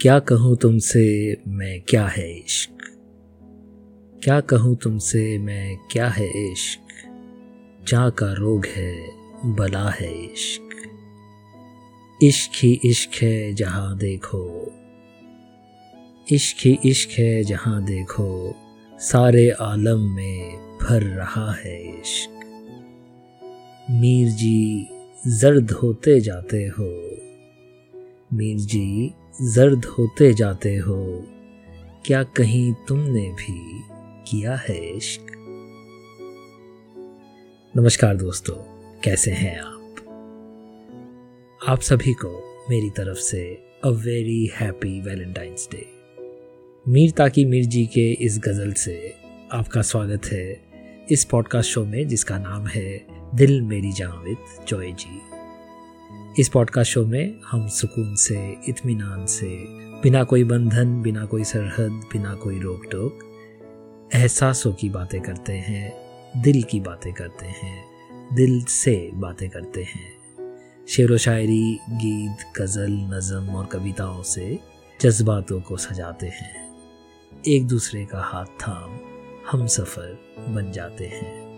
क्या कहूँ तुमसे मैं क्या है इश्क? क्या कहूँ तुमसे मैं क्या है इश्क? जा का रोग है, बला है इश्क। इश्क ही इश्क है जहाँ देखो। इश्क ही इश्क है जहाँ देखो। सारे आलम में भर रहा है इश्क। मीर जी, जर्द होते जाते हो। मीर जी जर्द होते जाते हो। क्या कहीं तुमने भी किया है इश्क? नमस्कार दोस्तों, कैसे हैं आप? आप सभी को मेरी तरफ़ से a very happy Valentine's day Mir ताकि मीर जी के इस गज़ल से आपका स्वागत है। इस पॉडकास्ट शो में जिसका नाम है दिल मेरी जाविद जॉय जी। इस पॉडकास्ट शो में हम सुकून से, इत्मीनान से, बिना कोई बंधन, बिना कोई सरहद, बिना कोई रोक टोक एहसासों की बातें करते हैं, दिल की बातें करते हैं, दिल से बातें करते हैं। शेर व शायरी, गीत, गज़ल, नज़म और कविताओं से जज्बातों को सजाते हैं। एक दूसरे का हाथ थाम, हम सफ़र बन जाते हैं।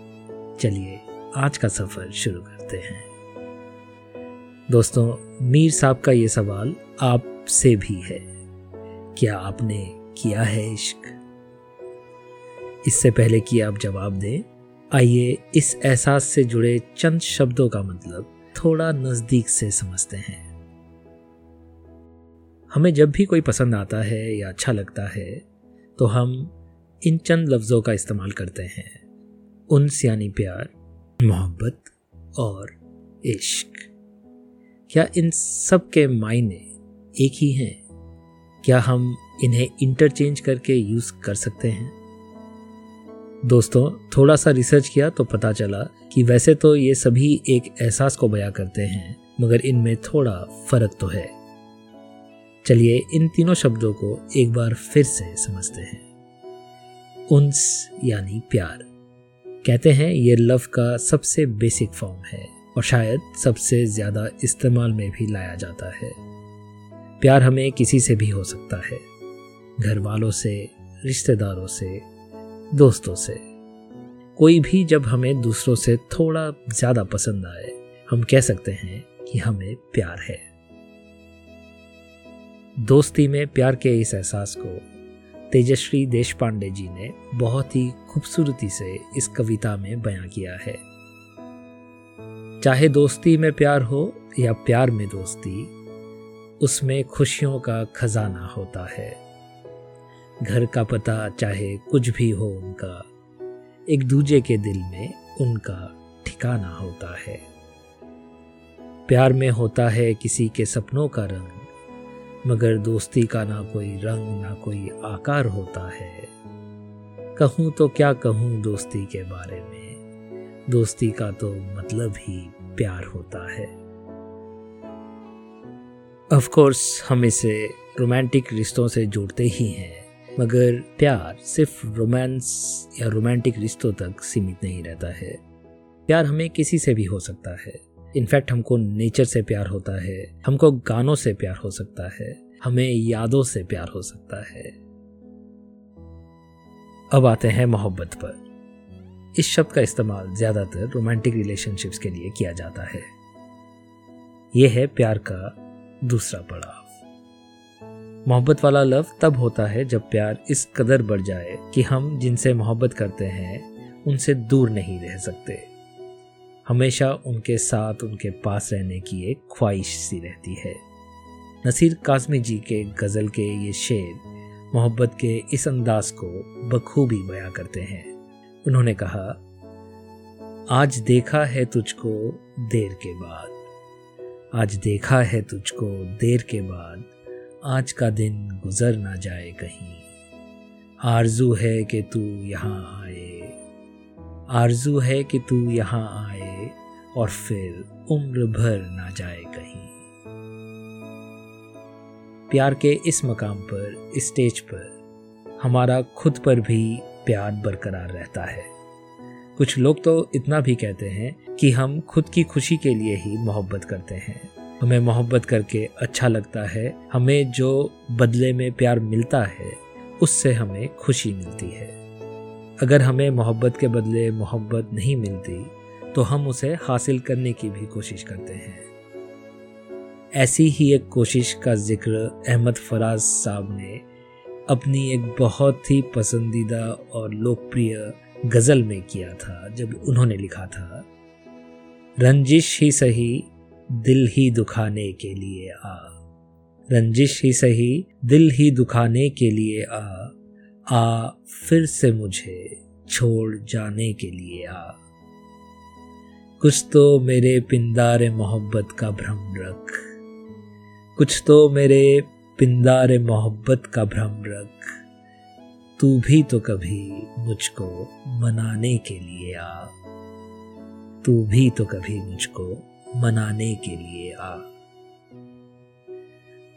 चलिए, आज का सफ़र शुरू करते हैं। दोस्तों, मीर साहब का ये सवाल आपसे भी है। क्या आपने किया है इश्क? इससे पहले कि आप जवाब दें, आइए इस एहसास से जुड़े चंद शब्दों का मतलब थोड़ा नज़दीक से समझते हैं। हमें जब भी कोई पसंद आता है या अच्छा लगता है तो हम इन चंद लफ्ज़ों का इस्तेमाल करते हैं। उन्स यानी प्यार, मोहब्बत और इश्क। क्या इन सब के मायने एक ही हैं? क्या हम इन्हें इंटरचेंज करके यूज़ कर सकते हैं? दोस्तों, थोड़ा सा रिसर्च किया तो पता चला कि वैसे तो ये सभी एक एहसास को बयां करते हैं, मगर इनमें थोड़ा फ़र्क तो है। चलिए इन तीनों शब्दों को एक बार फिर से समझते हैं। उन्स यानी प्यार। कहते हैं ये लव का सबसे बेसिक फॉर्म है। और शायद सबसे ज़्यादा इस्तेमाल में भी लाया जाता है। प्यार हमें किसी से भी हो सकता है। घर वालों से, रिश्तेदारों से, दोस्तों से। कोई भी जब हमें दूसरों से थोड़ा ज़्यादा पसंद आए, हम कह सकते हैं कि हमें प्यार है। दोस्ती में प्यार के इस एहसास को तेजश्री देश पांडे जी ने बहुत ही खूबसूरती से इस कविता में बयां किया है। चाहे दोस्ती में प्यार हो या प्यार में दोस्ती, उसमें खुशियों का खजाना होता है। घर का पता चाहे कुछ भी हो उनका, एक दूजे के दिल में उनका ठिकाना होता है। प्यार में होता है किसी के सपनों का रंग, मगर दोस्ती का ना कोई रंग, ना कोई आकार होता है। कहूँ तो क्या कहूँ दोस्ती के बारे में? दोस्ती का तो मतलब ही प्यार होता है। ऑफ़ कोर्स हम इसे रोमांटिक रिश्तों से जोड़ते ही हैं, मगर प्यार सिर्फ़ रोमांस या रोमांटिक रिश्तों तक सीमित नहीं रहता है। प्यार हमें किसी से भी हो सकता है। इनफैक्ट हमको नेचर से प्यार होता है, हमको गानों से प्यार हो सकता है, हमें यादों से प्यार हो सकता है। अब आते हैं मोहब्बत पर। इस शब्द का इस्तेमाल ज़्यादातर रोमांटिक रिलेशनशिप्स के लिए किया जाता है। यह है प्यार का दूसरा पड़ाव। मोहब्बत वाला लव तब होता है जब प्यार इस कदर बढ़ जाए कि हम जिनसे मोहब्बत करते हैं, उनसे दूर नहीं रह सकते। हमेशा उनके साथ, उनके पास रहने की एक ख्वाहिश सी रहती है। नसीर काजमी जी के गज़ल के ये शेर मोहब्बत के इस अंदाज को बखूबी बयां करते हैं। उन्होंने कहा, आज देखा है तुझको देर के बाद। आज देखा है तुझको देर के बाद। आज का दिन गुजर ना जाए कहीं। आरज़ू है कि तू यहाँ आए। आरज़ू है कि तू यहाँ आए और फिर उम्र भर ना जाए कहीं। प्यार के इस मकाम पर स्टेज पर, हमारा खुद पर भी प्यार बरकरार रहता है। कुछ लोग तो इतना भी कहते हैं कि हम खुद की खुशी के लिए ही मोहब्बत करते हैं। हमें मोहब्बत करके अच्छा लगता है, हमें जो बदले में प्यार मिलता है, उससे हमें खुशी मिलती है। अगर हमें मोहब्बत के बदले मोहब्बत नहीं मिलती तो हम उसे हासिल करने की भी कोशिश करते हैं। ऐसी ही एक कोशिश का ज़िक्र अहमद फराज साहब ने अपनी एक बहुत ही पसंदीदा और लोकप्रिय गज़ल में किया था, जब उन्होंने लिखा था, रंजिश ही सही दिल ही दुखाने के लिए आ। रंजिश ही सही दिल ही दुखाने के लिए आ। आ फिर से मुझे छोड़ जाने के लिए आ। कुछ तो मेरे पिंदार मोहब्बत का भ्रम रख। कुछ तो मेरे पिंदार मोहब्बत का भ्रम रख। तू भी तो कभी मुझको मनाने के लिए आ। तू भी तो कभी मुझको मनाने के लिए आ।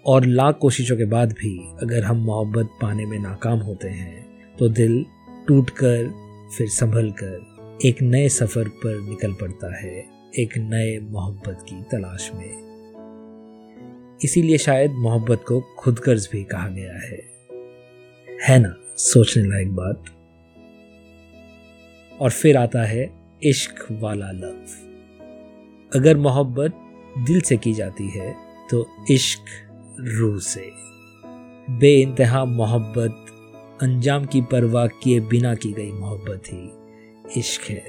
और लाख कोशिशों के बाद भी अगर हम मोहब्बत पाने में नाकाम होते हैं तो दिल टूटकर, फिर संभल कर एक नए सफ़र पर निकल पड़ता है, एक नए मोहब्बत की तलाश में। इसीलिए शायद मोहब्बत को खुद कर्ज भी कहा गया है। है ना, सोचने लायक बात? और फिर आता है इश्क वाला लव। अगर मोहब्बत दिल से की जाती है तो इश्क रूह से। बे इंतहा मोहब्बत, अंजाम की परवाह किए बिना की गई मोहब्बत ही इश्क है।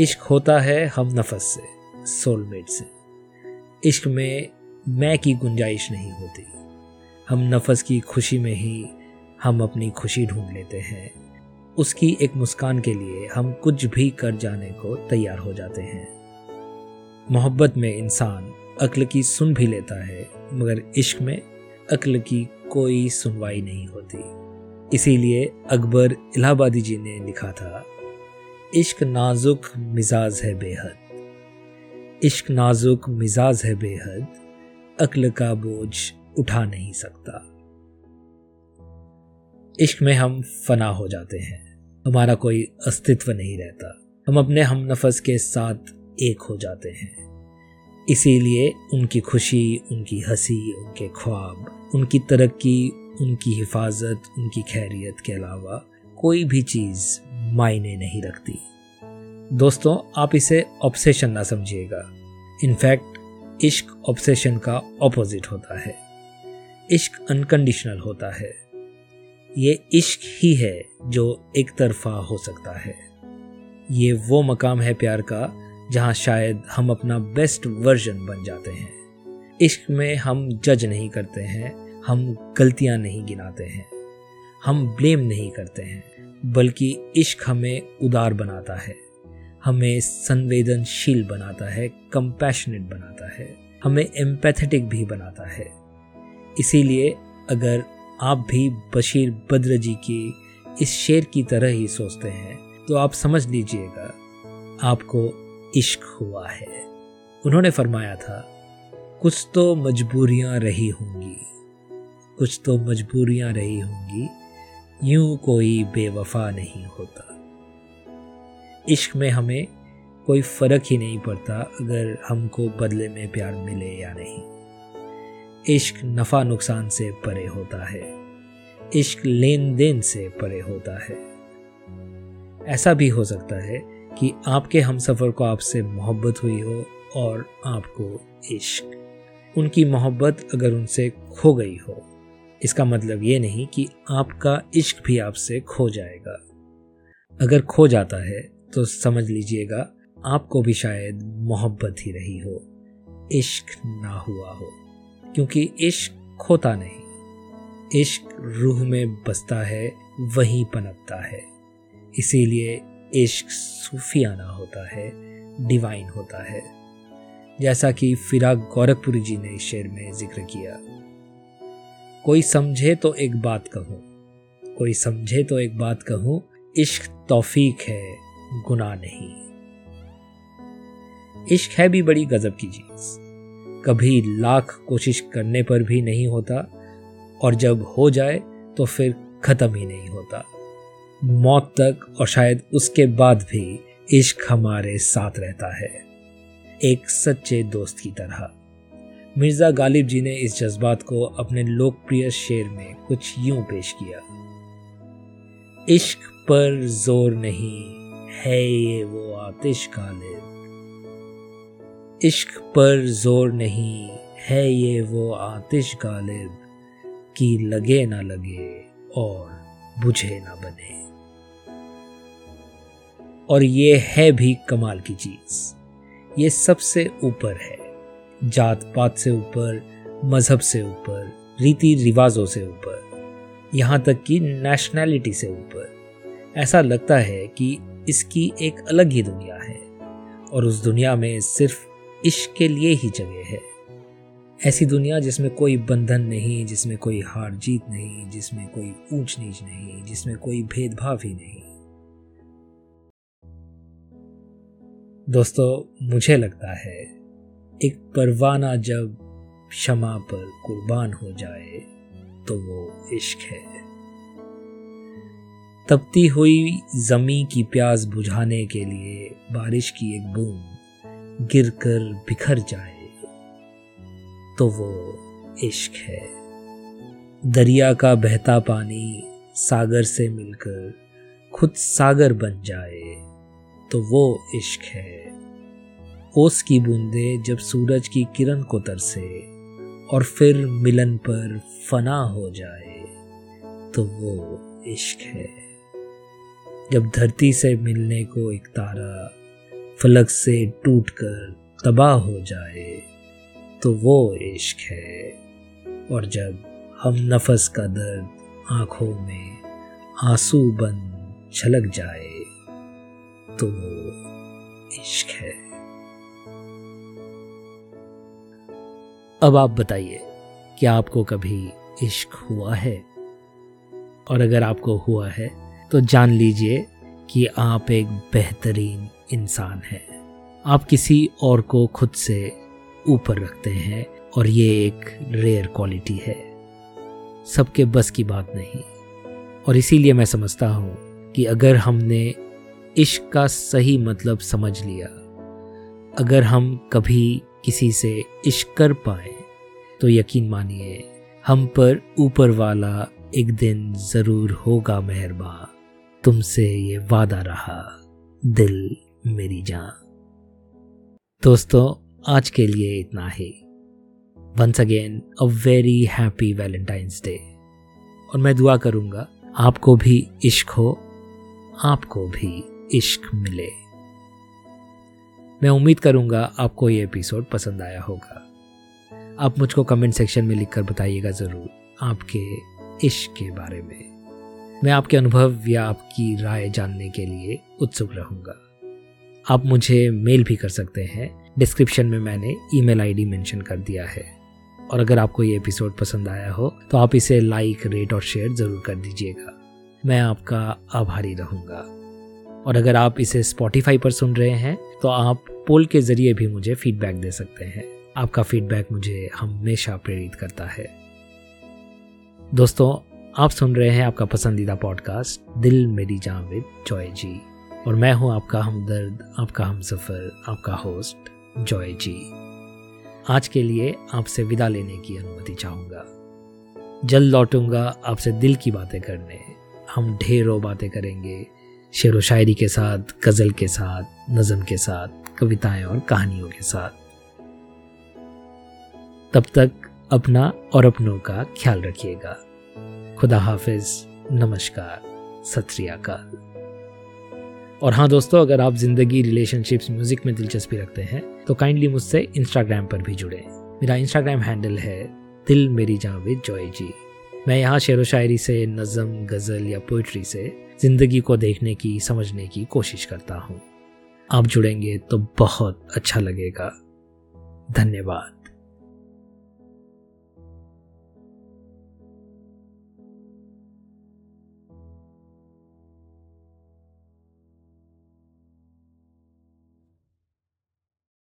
इश्क होता है हम नफस से सोलमेट से। इश्क में मैं की गुंजाइश नहीं होती। हम नफस की खुशी में ही हम अपनी खुशी ढूंढ लेते हैं। उसकी एक मुस्कान के लिए हम कुछ भी कर जाने को तैयार हो जाते हैं। मोहब्बत में इंसान अक्ल की सुन भी लेता है, मगर इश्क में अक्ल की कोई सुनवाई नहीं होती। इसीलिए अकबर इलाहाबादी जी ने लिखा था, इश्क नाजुक मिजाज है बेहद। इश्क नाजुक मिजाज है बेहद अक्ल का बोझ उठा नहीं सकता। इश्क में हम फना हो जाते हैं। हमारा कोई अस्तित्व नहीं रहता। हम अपने हम नफस के साथ एक हो जाते हैं। इसीलिए उनकी खुशी, उनकी हँसी, उनके ख्वाब, उनकी तरक्की, उनकी हिफाजत, उनकी खैरियत के अलावा कोई भी चीज़ मायने नहीं रखती। दोस्तों, आप इसे ऑब्सेशन ना समझिएगा। इनफैक्ट इश्क ऑब्सेशन का ऑपोजिट होता है। इश्क अनकंडीशनल होता है। ये इश्क ही है जो एक तरफा हो सकता है। ये वो मकाम है प्यार का, जहाँ शायद हम अपना बेस्ट वर्जन बन जाते हैं। इश्क में हम जज नहीं करते हैं, हम गलतियाँ नहीं गिनाते हैं, हम ब्लेम नहीं करते हैं, बल्कि इश्क हमें उदार बनाता है। हमें संवेदनशील बनाता है कंपैशनेट बनाता है, हमें एम्पैथेटिक भी बनाता है। इसीलिए अगर आप भी बशीर बद्र जी की इस शेर की तरह ही सोचते हैं तो आप समझ लीजिएगा, आपको इश्क हुआ है। उन्होंने फरमाया था, कुछ तो मजबूरियाँ रही होंगी, कुछ तो मजबूरियाँ रही होंगी, यूँ कोई बेवफा नहीं होता। इश्क में हमें कोई फ़र्क ही नहीं पड़ता अगर हमको बदले में प्यार मिले या नहीं। इश्क नफ़ा नुकसान से परे होता है। इश्क लेन देन से परे होता है। ऐसा भी हो सकता है कि आपके हम सफ़र को आपसे मोहब्बत हुई हो और आपको इश्क। उनकी मोहब्बत अगर उनसे खो गई हो, इसका मतलब ये नहीं कि आपका इश्क भी आपसे खो जाएगा। अगर खो जाता है तो समझ लीजिएगा, आपको भी शायद मोहब्बत ही रही हो, इश्क ना हुआ हो, क्योंकि इश्क खोता नहीं। इश्क रूह में बसता है, वहीं पनपता है। इसीलिए इश्क सूफियाना होता है, डिवाइन होता है। जैसा कि फिराक गौरखपुरी जी ने इस शेर में ज़िक्र किया। कोई समझे तो एक बात कहूँ, कोई समझे तो एक बात कहूँ, इश्क तौफीक है गुनाह नहीं। इश्क है भी बड़ी गजब की चीज़। कभी लाख कोशिश करने पर भी नहीं होता, और जब हो जाए तो फिर खत्म ही नहीं होता। मौत तक और शायद उसके बाद भी इश्क हमारे साथ रहता है। एक सच्चे दोस्त की तरह। मिर्ज़ा गालिब जी ने इस जज्बात को अपने लोकप्रिय शेर में कुछ यूँ पेश किया। इश्क पर ज़ोर नहीं। है ये वो आतिश गालिब इश्क पर ज़ोर नहीं, है ये वो आतिश गालिब की लगे ना लगे और बुझे ना बने। और ये है भी कमाल की चीज़। ये सबसे ऊपर है जात पात से ऊपर, मज़हब से ऊपर रीति रिवाजों से ऊपर, यहाँ तक कि नेशनैलिटी से ऊपर। ऐसा लगता है कि इसकी एक अलग ही दुनिया है और उस दुनिया में सिर्फ़ इश्क के लिए ही जगह है। ऐसी दुनिया जिसमें कोई बंधन नहीं, जिसमें कोई हार जीत नहीं, जिसमें कोई ऊंच नीच नहीं, जिसमें कोई भेदभाव ही नहीं। दोस्तों, मुझे लगता है एक परवाना जब क्षमा पर कुर्बान हो जाए तो वो इश्क है। तपती हुई जमी की प्यास बुझाने के लिए बारिश की एक बूंद गिरकर बिखर जाए तो वो इश्क है। दरिया का बहता पानी सागर से मिलकर खुद सागर बन जाए तो वो इश्क है। ओस की बूंदे जब सूरज की किरण को तरसे और फिर मिलन पर फना हो जाए तो वो इश्क है। जब धरती से मिलने को एक तारा फलक से टूटकर तबाह हो जाए तो वो इश्क है। और जब हम नफस का दर्द आँखों में आँसू बन छलक जाए तो वो इश्क है। अब आप बताइए, क्या आपको कभी इश्क हुआ है? और अगर आपको हुआ है तो जान लीजिए कि आप एक बेहतरीन इंसान हैं। आप किसी और को खुद से ऊपर रखते हैं और ये एक रेयर क्वालिटी है। सबके बस की बात नहीं। और इसीलिए मैं समझता हूँ कि अगर हमने इश्क का सही मतलब समझ लिया, अगर हम कभी किसी से इश्क कर पाए तो यकीन मानिए, हम पर ऊपर वाला एक दिन ज़रूर होगा मेहरबा तुमसे ये वादा रहा, दिल मेरी जान। दोस्तों, आज के लिए इतना ही। Once again a very happy Valentine's day और मैं दुआ करूँगा, आपको भी इश्क हो, आपको भी इश्क मिले। मैं उम्मीद करूँगा, आपको ये एपिसोड पसंद आया होगा। आप मुझको कमेंट सेक्शन में लिखकर बताइएगा ज़रूर, आपके इश्क के बारे में। मैं आपके अनुभव या आपकी राय जानने के लिए उत्सुक रहूँगा। आप मुझे मेल भी कर सकते हैं। डिस्क्रिप्शन में मैंने ईमेल आईडी मेंशन कर दिया है। और अगर आपको ये एपिसोड पसंद आया हो तो आप इसे लाइक, रेट और शेयर ज़रूर कर दीजिएगा। मैं आपका आभारी रहूँगा। और अगर आप इसे स्पॉटिफाई पर सुन रहे हैं तो आप पोल के ज़रिए भी मुझे फीडबैक दे सकते हैं। आपका फीडबैक मुझे हमेशा प्रेरित करता है। दोस्तों आप सुन रहे हैं आपका पसंदीदा पॉडकास्ट दिल मेरी जावेद जॉय जी। और मैं हूँ आपका हमदर्द, आपका हम सफ़र आपका होस्ट जॉय जी। आज के लिए आपसे विदा लेने की अनुमति चाहूँगा। जल्द लौटूँगा आपसे दिल की बातें करने। हम ढेरों बातें करेंगे। शेर व शायरी के साथ, गज़ल के साथ, नज़म के साथ, कविताएँ और कहानियों के साथ। तब तक अपना और अपनों का ख्याल रखिएगा। खुदा हाफिज, नमस्कार सत और हाँ दोस्तों, अगर आप ज़िंदगी रिलेशनशिप्स म्यूज़िक में दिलचस्पी रखते हैं तो काइंडली मुझसे इंस्टाग्राम पर भी जुड़े। मेरा इंस्टाग्राम हैंडल है दिल मेरी जावेद जॉय जी। मैं यहाँ शेर व शायरी से, नज़म, गज़ल या पोइट्री से ज़िंदगी को देखने की, समझने की कोशिश करता हूँ। आप जुड़ेंगे तो बहुत अच्छा लगेगा। धन्यवाद।